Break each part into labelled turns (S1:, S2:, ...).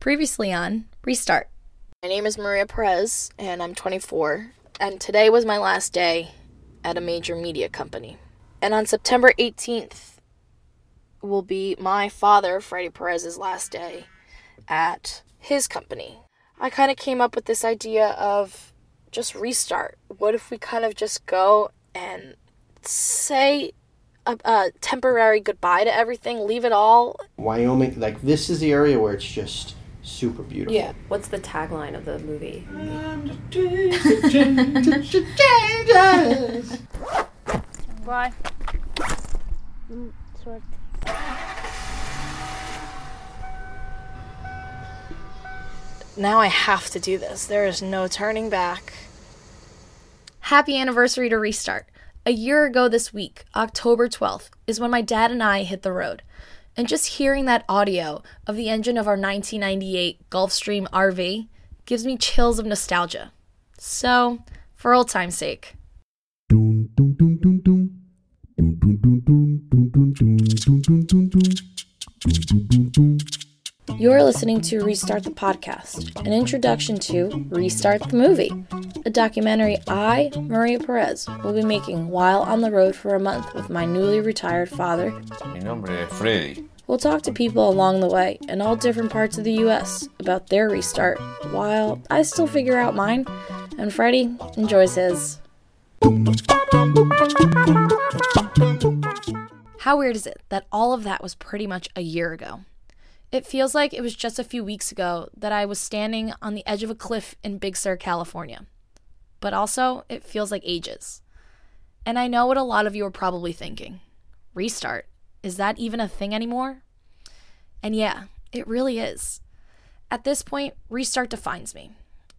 S1: Previously on Restart.
S2: My name is Maria Perez, and I'm 24. And today was my last day at a major media company. And on September 18th will be my father, Freddie Perez's last day at his company. I kind of came up with this idea of just restart. What if we kind of just go and say a, a temporary goodbye to everything, leave it all?
S3: Wyoming, like this is the area where it's just super beautiful.
S2: Yeah.
S4: What's the tagline of the movie?
S1: Why?
S2: Now I have to do this. There is no turning back.
S1: Happy anniversary to Restart. A year ago this week, October 12th, is when my dad and I hit the road. And just hearing that audio of the engine of our 1998 Gulfstream RV gives me chills of nostalgia. So, for old time's sake. You're listening to Restart the Podcast, an introduction to Restart the Movie, a documentary I, Maria Perez, will be making while on the road for a month with my newly retired father.
S5: Mi nombre es Freddy.
S1: We'll talk to people along the way in all different parts of the US about their restart, while I still figure out mine, and Freddie enjoys his. How weird is it that all of that was pretty much a year ago? It feels like it was just a few weeks ago that I was standing on the edge of a cliff in Big Sur, California. But also, it feels like ages. And I know what a lot of you are probably thinking restart. Is that even a thing anymore? And yeah, it really is. At this point, restart defines me,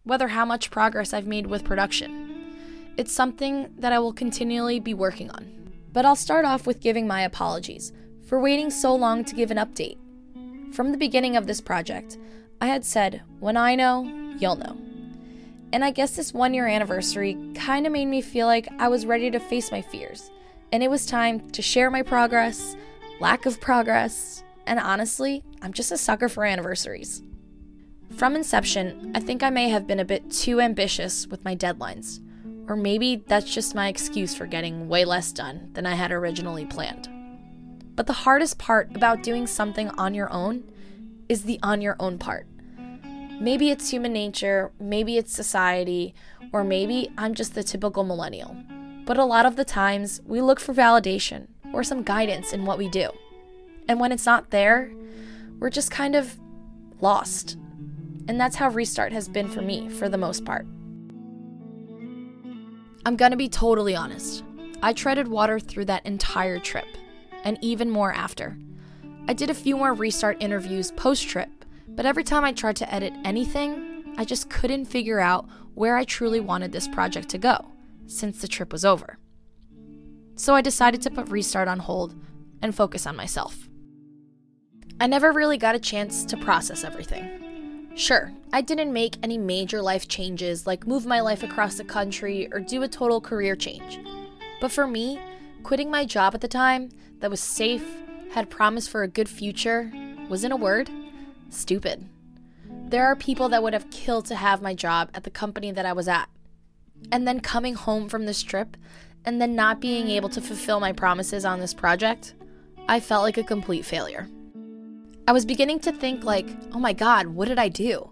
S1: whether how much progress I've made with production. It's something that I will continually be working on. But I'll start off with giving my apologies for waiting so long to give an update. From the beginning of this project, I had said, when I know, you'll know. And I guess this one year anniversary kind of made me feel like I was ready to face my fears. And it was time to share my progress, lack of progress, and honestly, I'm just a sucker for anniversaries. From inception, I think I may have been a bit too ambitious with my deadlines. Or maybe that's just my excuse for getting way less done than I had originally planned. But the hardest part about doing something on your own is the on your own part. Maybe it's human nature, maybe it's society, or maybe I'm just the typical millennial. But a lot of the times, we look for validation or some guidance in what we do. And when it's not there, we're just kind of lost. And that's how Restart has been for me for the most part. I'm gonna be totally honest. I treaded water through that entire trip, and even more after. I did a few more Restart interviews post trip, but every time I tried to edit anything, I just couldn't figure out where I truly wanted this project to go since the trip was over. So I decided to put Restart on hold and focus on myself. I never really got a chance to process everything. Sure, I didn't make any major life changes like move my life across the country or do a total career change. But for me, quitting my job at the time that was safe, had promise for a good future, was in a word, stupid. There are people that would have killed to have my job at the company that I was at. And then coming home from this trip and then not being able to fulfill my promises on this project, I felt like a complete failure. I was beginning to think like, "Oh my god, what did I do?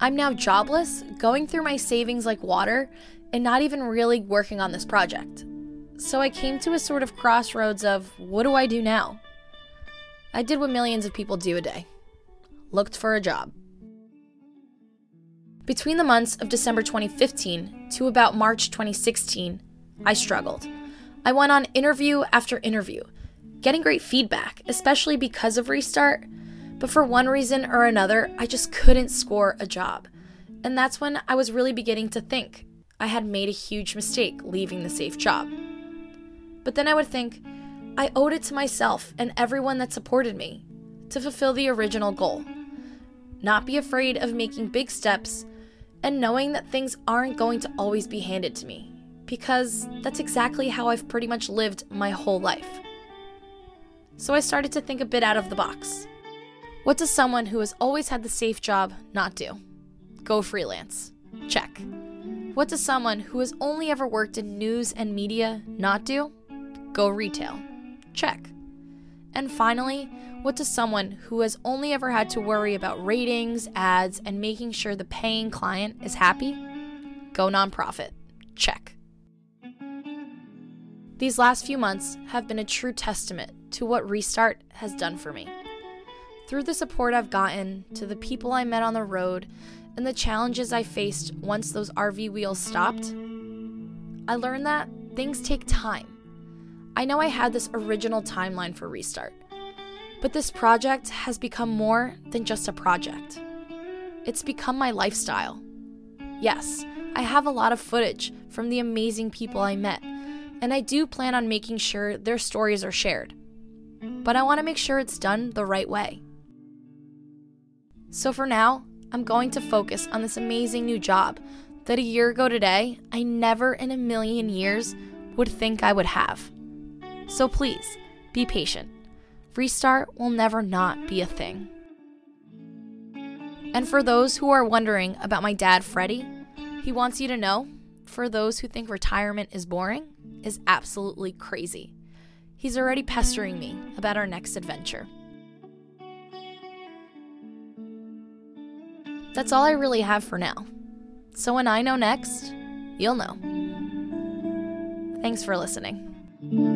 S1: I'm now jobless, going through my savings like water, and not even really working on this project." So I came to a sort of crossroads of what do I do now? I did what millions of people do a day. Looked for a job. Between the months of December 2015 to about March 2016, I struggled. I went on interview after interview, getting great feedback, especially because of Restart, but for one reason or another, I just couldn't score a job. And that's when I was really beginning to think I had made a huge mistake leaving the safe job. But then I would think, I owed it to myself and everyone that supported me to fulfill the original goal. Not be afraid of making big steps and knowing that things aren't going to always be handed to me, because that's exactly how I've pretty much lived my whole life. So I started to think a bit out of the box. What does someone who has always had the safe job not do? Go freelance. Check. What does someone who has only ever worked in news and media not do? Go retail. Check. And finally, what does someone who has only ever had to worry about ratings, ads, and making sure the paying client is happy? Go nonprofit. Check. These last few months have been a true testament to what Restart has done for me. Through the support I've gotten, to the people I met on the road, and the challenges I faced once those RV wheels stopped, I learned that things take time. I know I had this original timeline for Restart, but this project has become more than just a project. It's become my lifestyle. Yes, I have a lot of footage from the amazing people I met, and I do plan on making sure their stories are shared. But I want to make sure it's done the right way. So for now, I'm going to focus on this amazing new job that a year ago today, I never in a million years would think I would have. So please, be patient. Restart will never not be a thing. And for those who are wondering about my dad, Freddie, he wants you to know for those who think retirement is boring, is absolutely crazy. He's already pestering me about our next adventure. That's all I really have for now. So when I know next, you'll know. Thanks for listening.